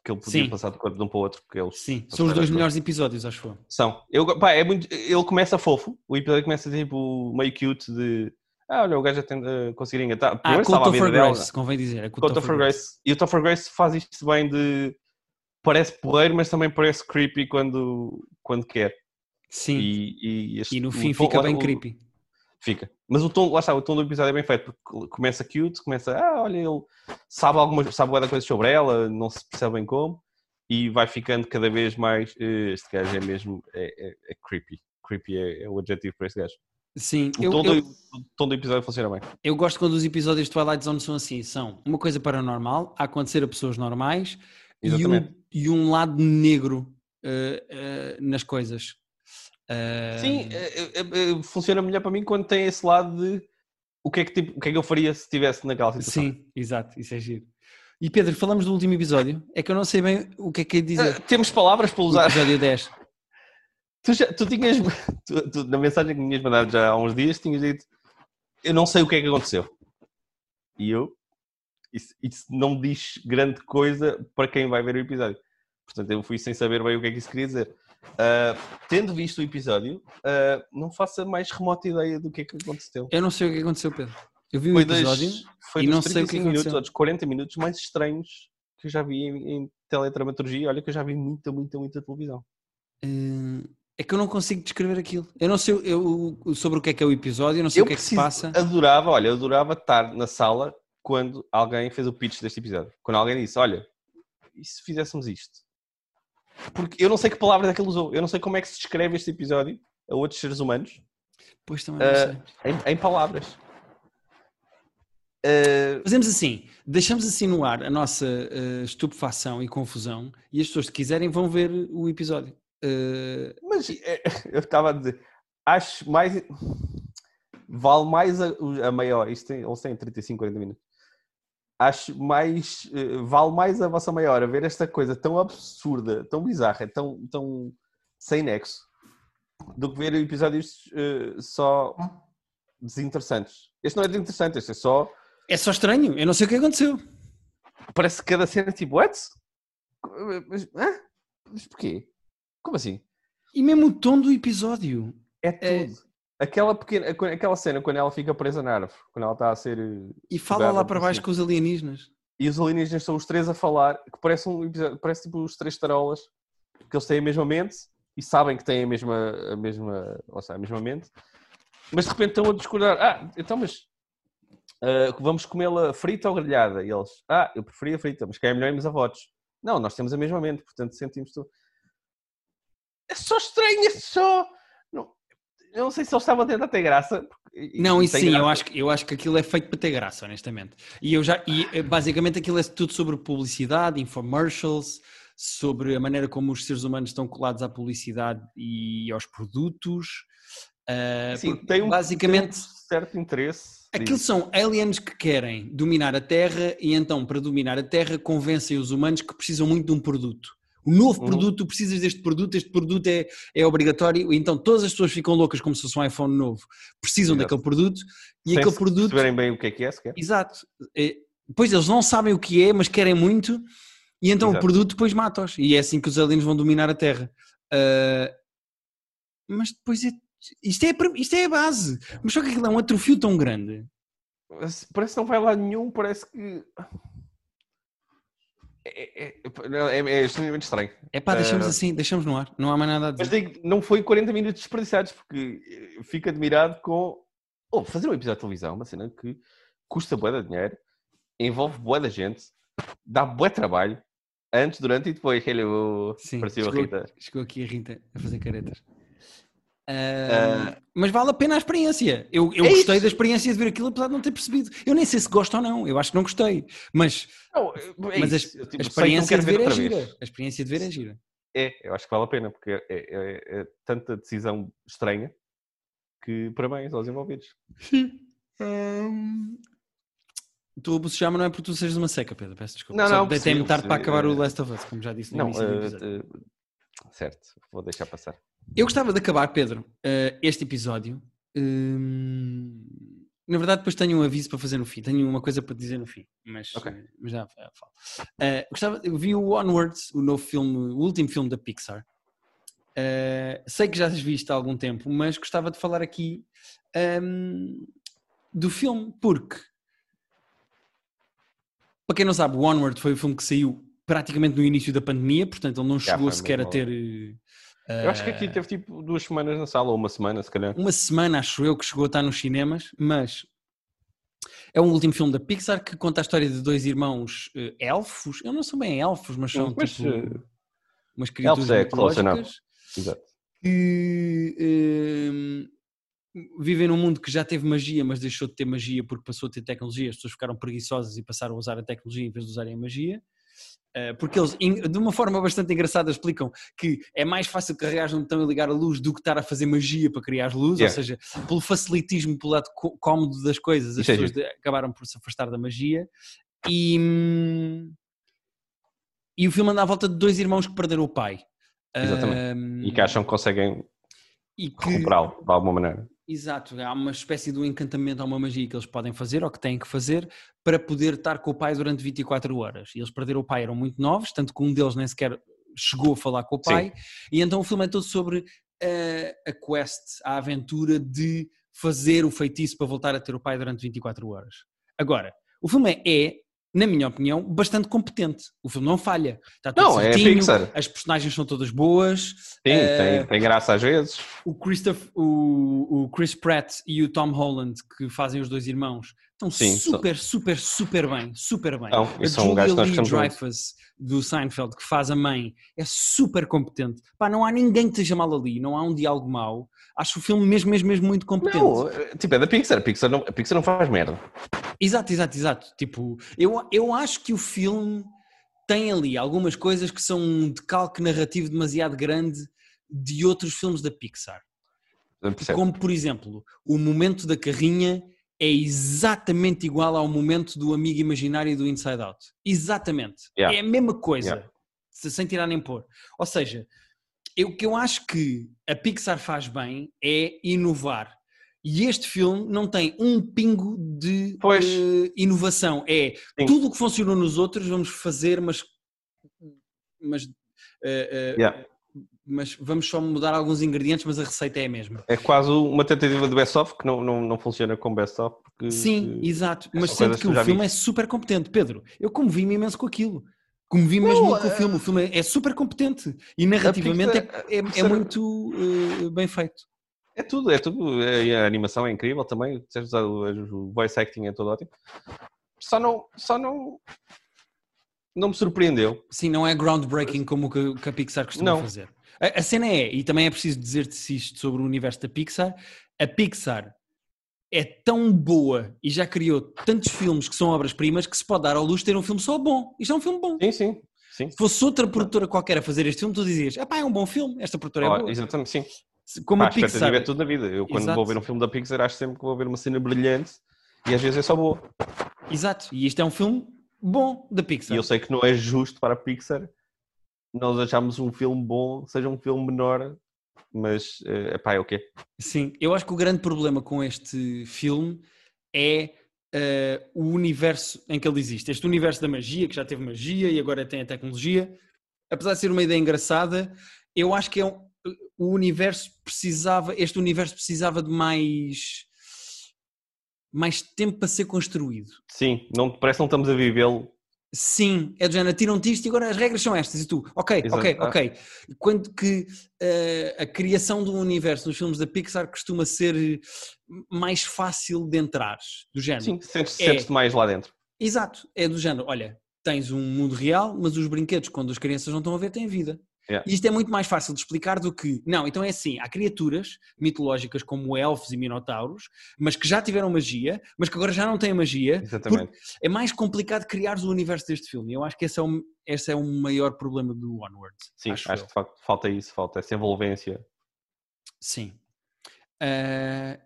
O que ele podia Sim. passar de corpo de um para o outro. Porque eles Sim, são os dois melhores episódios, acho eu. São. Eu, pá, é muito, ele começa fofo. O episódio começa tipo meio cute de. Ah, olha, o gajo já tem uh, conseguir engatar. Ah, Primeiro com o estava a vida Topher dela. Grace, convém dizer. É com o Topher Grace. E o Topher Grace faz isto bem de. Parece porreiro, mas também parece creepy quando, quando quer. Sim, e, E, e, este- no o fim tom- fica bem o- creepy. Fica. Mas o tom, lá está, o tom do episódio é bem feito, porque começa cute, começa, ah, olha, ele sabe algumas, sabe da coisas sobre ela, não se percebe bem como, e vai ficando cada vez mais, eh, este gajo é mesmo, é, é- é creepy. Creepy é, é o adjetivo para este gajo. Sim, O eu, tom, eu, do, o tom do episódio funciona bem. eu gosto quando os episódios de Twilight Zone são assim, são uma coisa paranormal, a acontecer a pessoas normais e um, e um lado negro eh, eh, nas coisas. Sim, é- é- é- funciona melhor para mim quando tem esse lado de o que é que, tipo, o que, é que eu faria se estivesse naquela situação. Sim, exato, isso é giro. E Pedro, falamos do último episódio, é que eu não sei bem o que é que é dizer. Ah, temos palavras para O usar. episódio 10. Tu, já, tu tinhas, tu- tu- na mensagem que me tinhas mandado já há uns dias, tinhas dito: Eu não sei o que é que aconteceu. E eu, isso, isso não me diz grande coisa para quem vai ver o episódio. Portanto, eu fui sem saber bem o que é que isso queria dizer. Ah, tendo visto o episódio, ah, não faço a mais remota ideia do que é que aconteceu. Eu não sei o que aconteceu, Pedro. Eu vi o Foi episódio. dos, foi e dos não sei o que 35 minutos aconteceu. dos 40 minutos mais estranhos que eu já vi em, em teledramaturgia. Olha que eu já vi muita, muita, muita televisão. eh, É que eu não consigo descrever aquilo. Eu não sei eu, sobre o que é que é o episódio, eu não sei eu o que é que se preciso- passa. adorava, olha, eu adorava estar na sala quando alguém fez o pitch deste episódio. Quando alguém disse, olha, e se fizéssemos isto? Porque eu não sei que palavras é que ele usou. Eu não sei como é que se descreve este episódio a outros seres humanos Pois também não Ah, sei. em, em palavras. Ah, Fazemos assim, deixamos assim no ar a nossa eh, estupefação e confusão e as pessoas que quiserem vão ver o episódio. Eh, mas eu estava a dizer, acho mais. Vale mais a, a maior. Isto tem, eles têm 35, 40 minutos. Acho mais. eh, Vale mais a vossa maior a ver esta coisa tão absurda, tão bizarra, tão, tão sem nexo, do que ver episódios eh, só desinteressantes. Este não é desinteressante, este é só. é só estranho, eu não sei o que aconteceu. Parece que cada cena é tipo, what? Mas, hã? Mas porquê? Como assim? E mesmo o tom do episódio. É É- tudo. Aquela, pequena, aquela cena quando ela fica presa na árvore, quando ela está a ser. eh, E fala lá para baixo com os alienígenas. E os alienígenas são os três a falar, que parece um episódio, parece tipo os três tarolas, que eles têm a mesma mente e sabem que têm a mesma, a mesma, ou seja, a mesma mente, mas de repente estão a discordar. Ah, então, mas ah, vamos comê-la frita ou grelhada? E eles, ah, eu preferia frita, mas quem é melhor irmos a votos? Não, nós temos a mesma mente, portanto sentimos tudo. é só estranho, é só. Eu não sei se eles estavam a tentar ter graça. Não, e sim, eu acho, que- eu acho que aquilo é feito para ter graça, honestamente. E eu já, e eh, basicamente aquilo é tudo sobre publicidade, infomercials, sobre a maneira como os seres humanos estão colados à publicidade e aos produtos. Ah, Sim, tem um, basicamente tem um certo interesse. Aquilo disso. são aliens que querem dominar a Terra e então, para dominar a Terra, convencem os humanos que precisam muito de um produto. O novo Uhum. produto, precisas deste produto, este produto é, é obrigatório, então todas as pessoas ficam loucas como se fosse um iPhone novo, precisam Exato. daquele produto e Sem aquele se produto. perceberem bem o que é que é, sequer. Exato. É, Depois eles não sabem o que é, mas querem muito, e então Exato. o produto depois mata-os. E é assim que os aliens vão dominar a Terra. Ah, mas depois é. Isto é, isto é a base. Mas só que aquilo é um atrofio tão grande. Parece que não vai lá nenhum, parece que. É, é, é, é, é extremamente estranho. É pá, deixamos Ah. assim, deixamos no ar. Não há mais nada a Mas dizer. digo, não foi 40 minutos desperdiçados, porque eh, fico admirado com. Oh, fazer um episódio de televisão, uma cena que custa bué de dinheiro, envolve bué da gente, dá bué trabalho, antes, durante e depois. Hello, Sim, parecia a Rita. chegou aqui a Rita a fazer caretas. Ah, mas vale a pena a experiência. Eu, eu É gostei isso. da experiência de ver aquilo, apesar de não ter percebido. Eu nem sei se gosto ou não, eu acho que não gostei. Mas, Não, é mas a, eu, tipo, a experiência de ver é gira. vez. A experiência de ver é gira. É, eu acho que vale a pena, porque é, é- é- tanta decisão estranha que parabéns aos envolvidos. Hum, Tu a chama não é porque tu sejas uma seca, Pedro. Peço desculpa. Não, Só não, deitei-me percebi, tarde para acabar o Last of Us, como já disse no Não, início do eh, episódio. eh, certo, vou deixar passar. Eu gostava de acabar, Pedro, eh, este episódio. hum, na verdade, depois tenho um aviso para fazer no fim. Tenho uma coisa para dizer no fim, mas, Ok. eh, mas já falo. Eh, gostava, eu vi o Onwards, o novo filme, o último filme da Pixar. Sei que já has visto há algum tempo, mas gostava de falar aqui hum, do filme, porque para quem não sabe, o Onward foi o filme que saiu praticamente no início da pandemia, portanto ele não chegou sequer a ter. Eu acho que aqui teve tipo duas semanas na sala, ou uma semana, se calhar. uma semana, acho eu, que chegou a estar nos cinemas, mas é um último filme da Pixar que conta a história de dois irmãos eh, elfos. Eu não sou bem elfos, mas são Mas, tipo eh, umas criaturas é close enough. mitológicas Exato. que eh, vivem num mundo que já teve magia, mas deixou de ter magia porque passou a ter tecnologia. As pessoas ficaram preguiçosas e passaram a usar a tecnologia em vez de usarem a magia. Eh, Porque eles, de uma forma bastante engraçada, explicam que é mais fácil carregar um botão e ligar a luz do que estar a fazer magia para criar as luzes, Yeah. ou seja, pelo facilitismo, pelo lado có- cómodo das coisas, as é pessoas acabaram por se afastar da magia. E, e o filme anda à volta de dois irmãos que perderam o pai. Exatamente. Hum, E que acham que conseguem recuperá-lo de alguma maneira. Exato, há uma espécie de um encantamento, há uma magia que eles podem fazer ou que têm que fazer para poder estar com o pai durante 24 horas. E eles perderam o pai, eram muito novos, tanto que um deles nem sequer chegou a falar com o pai. E então o filme é todo sobre eh, a quest, a aventura de fazer o feitiço para voltar a ter o pai durante 24 horas. Agora, o filme é, na minha opinião, bastante competente. O filme não falha. Está tudo Não, é certinho, Pixar. as personagens são todas boas. Sim, eh, tem, tem graça às vezes. o, Christoph, o, o Chris Pratt e o Tom Holland, que fazem os dois irmãos, estão Sim, são- super, super, super bem. Super bem. Então, a são Julia Lee. Dreyfus, do Seinfeld, que faz a mãe, é super competente. Pá, não há ninguém que esteja mal ali, não há um diálogo mau. Acho o filme mesmo, mesmo, mesmo muito competente. Não, eh, tipo, é da Pixar. A Pixar não, a Pixar não faz merda. Exato, exato, exato. Tipo, eu, eu acho que o filme tem ali algumas coisas que são um decalque narrativo demasiado grande de outros filmes da Pixar. Como, por exemplo, o momento da carrinha é exatamente igual ao momento do amigo imaginário do Inside Out. Exatamente. Yeah. É a mesma coisa, Yeah. se- sem tirar nem pôr. Ou seja, o que eu acho que a Pixar faz bem é inovar. E este filme não tem um pingo de eh, inovação. É Sim. tudo o que funcionou nos outros, vamos fazer, mas. mas eh, eh, Yeah. mas vamos só mudar alguns ingredientes, mas a receita é a mesma. É quase uma tentativa de best-of que não, não, não funciona como best-of. Sim, exato. Mas sendo que que o filme viste. é super competente. Pedro, eu comovi-me imenso com aquilo. Comovi-me mesmo com o filme. O filme é, super competente e narrativamente é, é- é muito eh, bem feito. É tudo, é tudo. É- A animação é incrível também. O voice acting é todo ótimo. Só não, só não, não me surpreendeu. Sim, não é groundbreaking como o que, que a Pixar costuma Não. fazer. A, a cena é, e também é preciso dizer-te isto sobre o universo da Pixar, a Pixar é tão boa e já criou tantos filmes que são obras-primas que se pode dar ao luxo de ter um filme só bom. Isto é um filme bom. Sim, sim. sim. Se fosse outra produtora qualquer a fazer este filme, tu dizias, ah pá, é um bom filme, esta produtora é Oh, boa. exatamente, sim. Como Pá, a a Pixar. é tudo na vida. Eu, quando Exato. vou ver um filme da Pixar, acho sempre que vou ver uma cena brilhante e às vezes é só boa. Exato. E isto é um filme bom da Pixar. E eu sei que não é justo para a Pixar nós acharmos um filme bom, seja um filme menor, mas é pá, é o quê? Sim, eu acho que o grande problema com este filme é eh, o universo em que ele existe. Este universo da magia, que já teve magia e agora tem a tecnologia, apesar de ser uma ideia engraçada, eu acho que é um- o universo precisava, este universo precisava de mais mais tempo para ser construído. Sim, não, parece que não estamos a vivê-lo. Sim, é do género, tiram-te isto e agora as regras são estas e tu, ok, Exato. ok, Ah. ok. Quando que eh, a criação do universo nos filmes da Pixar costuma ser mais fácil de entrar, do género. Sim, sentes-te É. sentes-te mais lá dentro. Exato, é do género, olha, tens um mundo real, mas os brinquedos, quando as crianças não estão a ver, têm vida. Yeah. E isto é muito mais fácil de explicar do que, não, então é assim, há criaturas mitológicas como elfos e minotauros, mas que já tiveram magia, mas que agora já não têm magia, Exatamente. é mais complicado criares o universo deste filme. Eu acho que esse é o, esse é o maior problema do Onward. Sim, acho, acho, que falta isso, falta essa envolvência. Sim. Ah,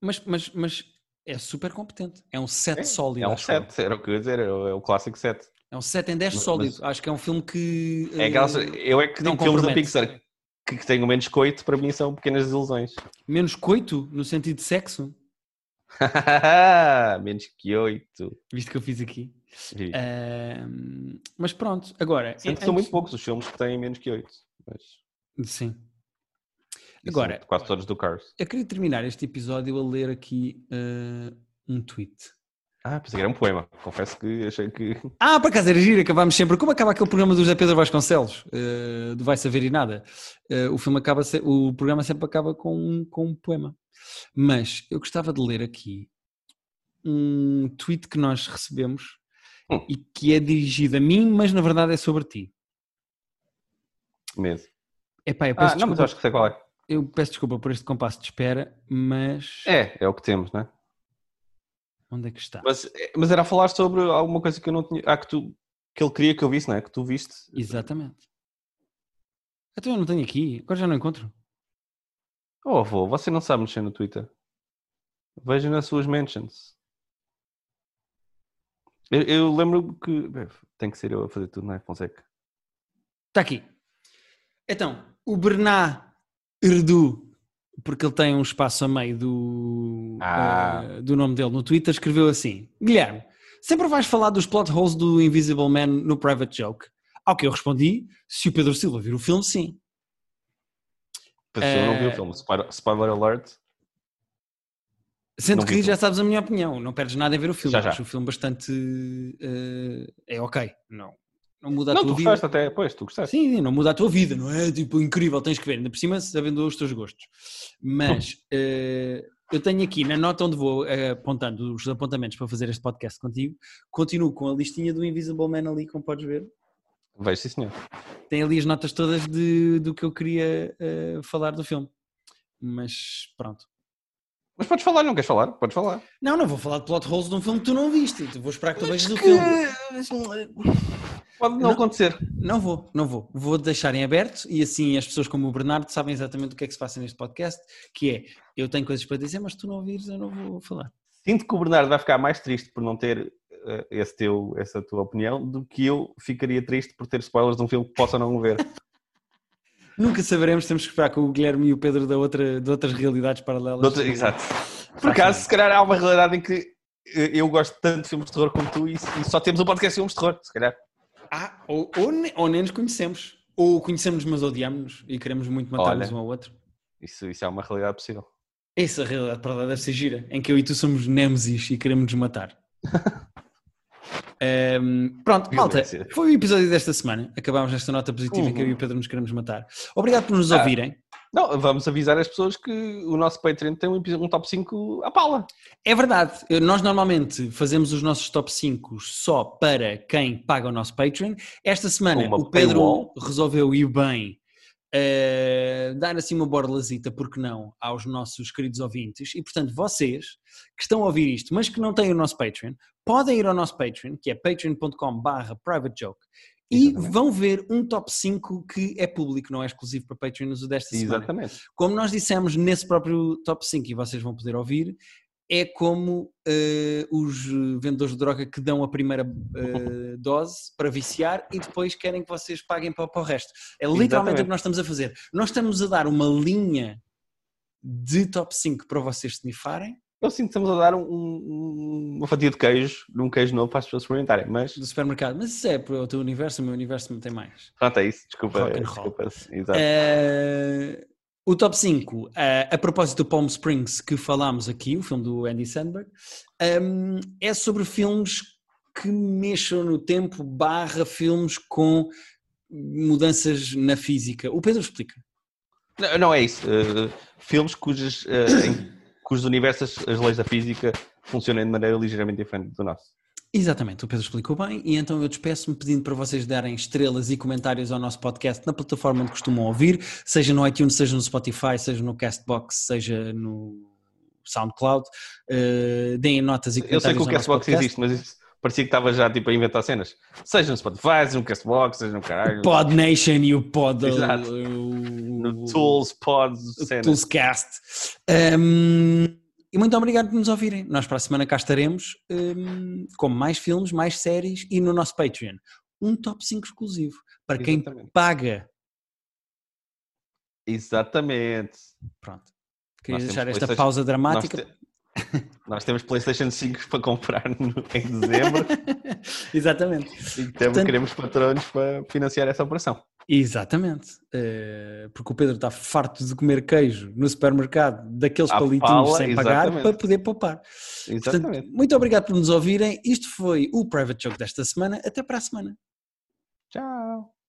mas, mas, mas é super competente. É um set É, sólido. É um. 7, era o que eu ia dizer, é o, é o clássico 7. É um 7 em 10 Mas- sólido. mas- Acho que é um filme que. É eh, aquela, eu é que não digo filmes da. Pixar que, que tenham menos coito, para mim são pequenas desilusões. menos coito, no sentido de sexo. menos que 8. Visto que eu fiz aqui. Ahm, mas pronto, agora. Sempre antes- são muito poucos os filmes que têm menos que 8. Mas Sim. Agora- quase todos do Cars. Eu queria terminar este episódio a ler aqui eh, um tweet. Ah, pensei que era um poema. Confesso que achei que. Ah, por acaso era giro, acabámos sempre. Como acaba aquele programa do José Pedro Vasconcelos, eh, do Vai Saber e Nada? Eh, o filme acaba, se- o programa sempre acaba com, um- com um poema. Mas eu gostava de ler aqui um tweet que nós recebemos Hum. e que é dirigido a mim, mas na verdade é sobre ti. Medo. Epá, eu peço, Ah, não, mas acho que sei qual é. eu peço desculpa por este compasso de espera, mas É, é o que temos, não é? Onde é que está? Mas, mas era a falar sobre alguma coisa que eu não tinha. Ah, que, tu, que ele queria que eu visse, não é? Que tu viste. Exatamente. Então eu não tenho aqui, agora já não encontro. Oh, avô, você não sabe mexer no Twitter. Veja nas suas mentions. Eu, eu lembro que. Tem que ser eu a fazer tudo, não é, Fonseca? Está aqui. Então, o Bernard Erdu, porque ele tem um espaço a meio do, Ah. eh, do nome dele no Twitter, escreveu assim: Guilherme, sempre vais falar dos plot holes do Invisible Man no Private Joke? Ao que eu respondi: se o Pedro Silva vir o filme, sim. Pois eu não vi Eh, o filme. Spoiler, spoiler alert. Sendo Não que já sabes a minha opinião, não perdes nada em ver o filme. Já, já. Acho o filme bastante. eh, é ok. Não, não muda a Não, tua tu vida. gostaste até. Pois, tu gostaste. Sim, não muda a tua vida, não é? Tipo, incrível, tens que ver, ainda por cima sabendo os teus gostos. Mas eh, eu tenho aqui na nota onde vou eh, apontando os apontamentos para fazer este podcast contigo, continuo com a listinha do Invisible Man ali, como podes ver. Vejo, sim, senhor. Tem ali as notas todas de, do que eu queria eh, falar do filme. Mas pronto. Mas podes falar, não queres falar? Podes falar. Não, não vou falar de plot holes de um filme que tu não viste. Vou esperar que tu vejas o filme. Pode não, Não. acontecer. Não vou, não vou. Vou deixar em aberto e assim as pessoas como o Bernardo sabem exatamente o que é que se passa neste podcast, que é, eu tenho coisas para dizer, mas tu não ouvires, eu não vou falar. Sinto que o Bernardo vai ficar mais triste por não ter eh, esse teu, essa tua opinião do que eu ficaria triste por ter spoilers de um filme que possa não ver. Nunca saberemos, temos que esperar com o Guilherme e o Pedro da outra, de outras realidades paralelas. Outra- Exato. Por acaso, se calhar há uma realidade em que eh, eu gosto tanto de filmes de terror como tu e, e só temos um podcast de filmes de terror, se calhar. Ah, ou, ou, ne- ou nem nos conhecemos. Ou conhecemos, mas odiamos-nos e queremos muito matar-nos um ao outro. Isso, isso é uma realidade possível. Essa realidade para deve ser gira, em que eu e tu somos Nemesis e queremos nos matar. Ahm, pronto, malta, foi o episódio desta semana. Acabámos nesta nota positiva em que eu e o Pedro nos queremos matar. Obrigado por nos Ah. ouvirem. Não, vamos avisar as pessoas que o nosso Patreon tem um, um top 5 à pala. É verdade, nós normalmente fazemos os nossos top 5 só para quem paga o nosso Patreon. Esta semana Uma o Pedro paywall. resolveu ir bem uh, dar assim uma borlazita, porque não, aos nossos queridos ouvintes. E portanto, vocês que estão a ouvir isto, mas que não têm o nosso Patreon, podem ir ao nosso Patreon, que é patreon.com/barra privatejoke. E Exatamente. vão ver um top 5 que é público, não é exclusivo para Patreons desta semana. Exatamente. Como nós dissemos nesse próprio top 5, e vocês vão poder ouvir, é como uh, os vendedores de droga que dão a primeira uh, dose para viciar e depois querem que vocês paguem para, para o resto. É literalmente Exatamente. o que nós estamos a fazer. Nós estamos a dar uma linha de top 5 para vocês snifarem. Eu sinto que estamos a dar um, um, uma fatia de queijo, de um queijo novo para as pessoas experimentarem, mas... Do supermercado. Mas isso é para o teu universo, o meu universo não tem mais. Pronto, é isso. Desculpa. desculpa. Exato. Uh, o top 5, uh, a propósito do Palm Springs que falámos aqui, o filme do Andy Sandberg, um, é sobre filmes que mexam no tempo barra filmes com mudanças na física. O Pedro explica. Não, não é isso. Uh, filmes uh, em, cujos universos as leis da física funcionam de maneira ligeiramente diferente do nosso. Exatamente, o Pedro explicou bem e então eu despeço-me pedindo para vocês darem estrelas e comentários ao nosso podcast na plataforma onde costumam ouvir, seja no iTunes, seja no Spotify, seja no Castbox, seja no SoundCloud. Uh, deem notas e comentários. Eu sei que o Castbox existe, mas isso parecia que estava já tipo a inventar cenas. Seja no Spotify, seja no Castbox, seja no caralho. Pod Nation e o Pod. Exato. O, no Tools, Pod, cenas. Toolscast. Um, e muito obrigado por nos ouvirem. Nós para a semana cá estaremos um, com mais filmes, mais séries e no nosso Patreon. Um top 5 exclusivo para Exatamente. quem paga. Exatamente. Pronto. Queria deixar esta pausa dramática. Nós, te... Nós, temos PlayStation 5 para comprar no... em dezembro. Exatamente. E temos, Portanto... queremos patrões para financiar essa operação. Exatamente, uh, porque o Pedro está farto de comer queijo no supermercado, daqueles à palitinhos pala, sem pagar, para poder poupar. Exatamente. Portanto, muito obrigado por nos ouvirem. Isto foi o Private Joke desta semana. Até para a semana. Tchau.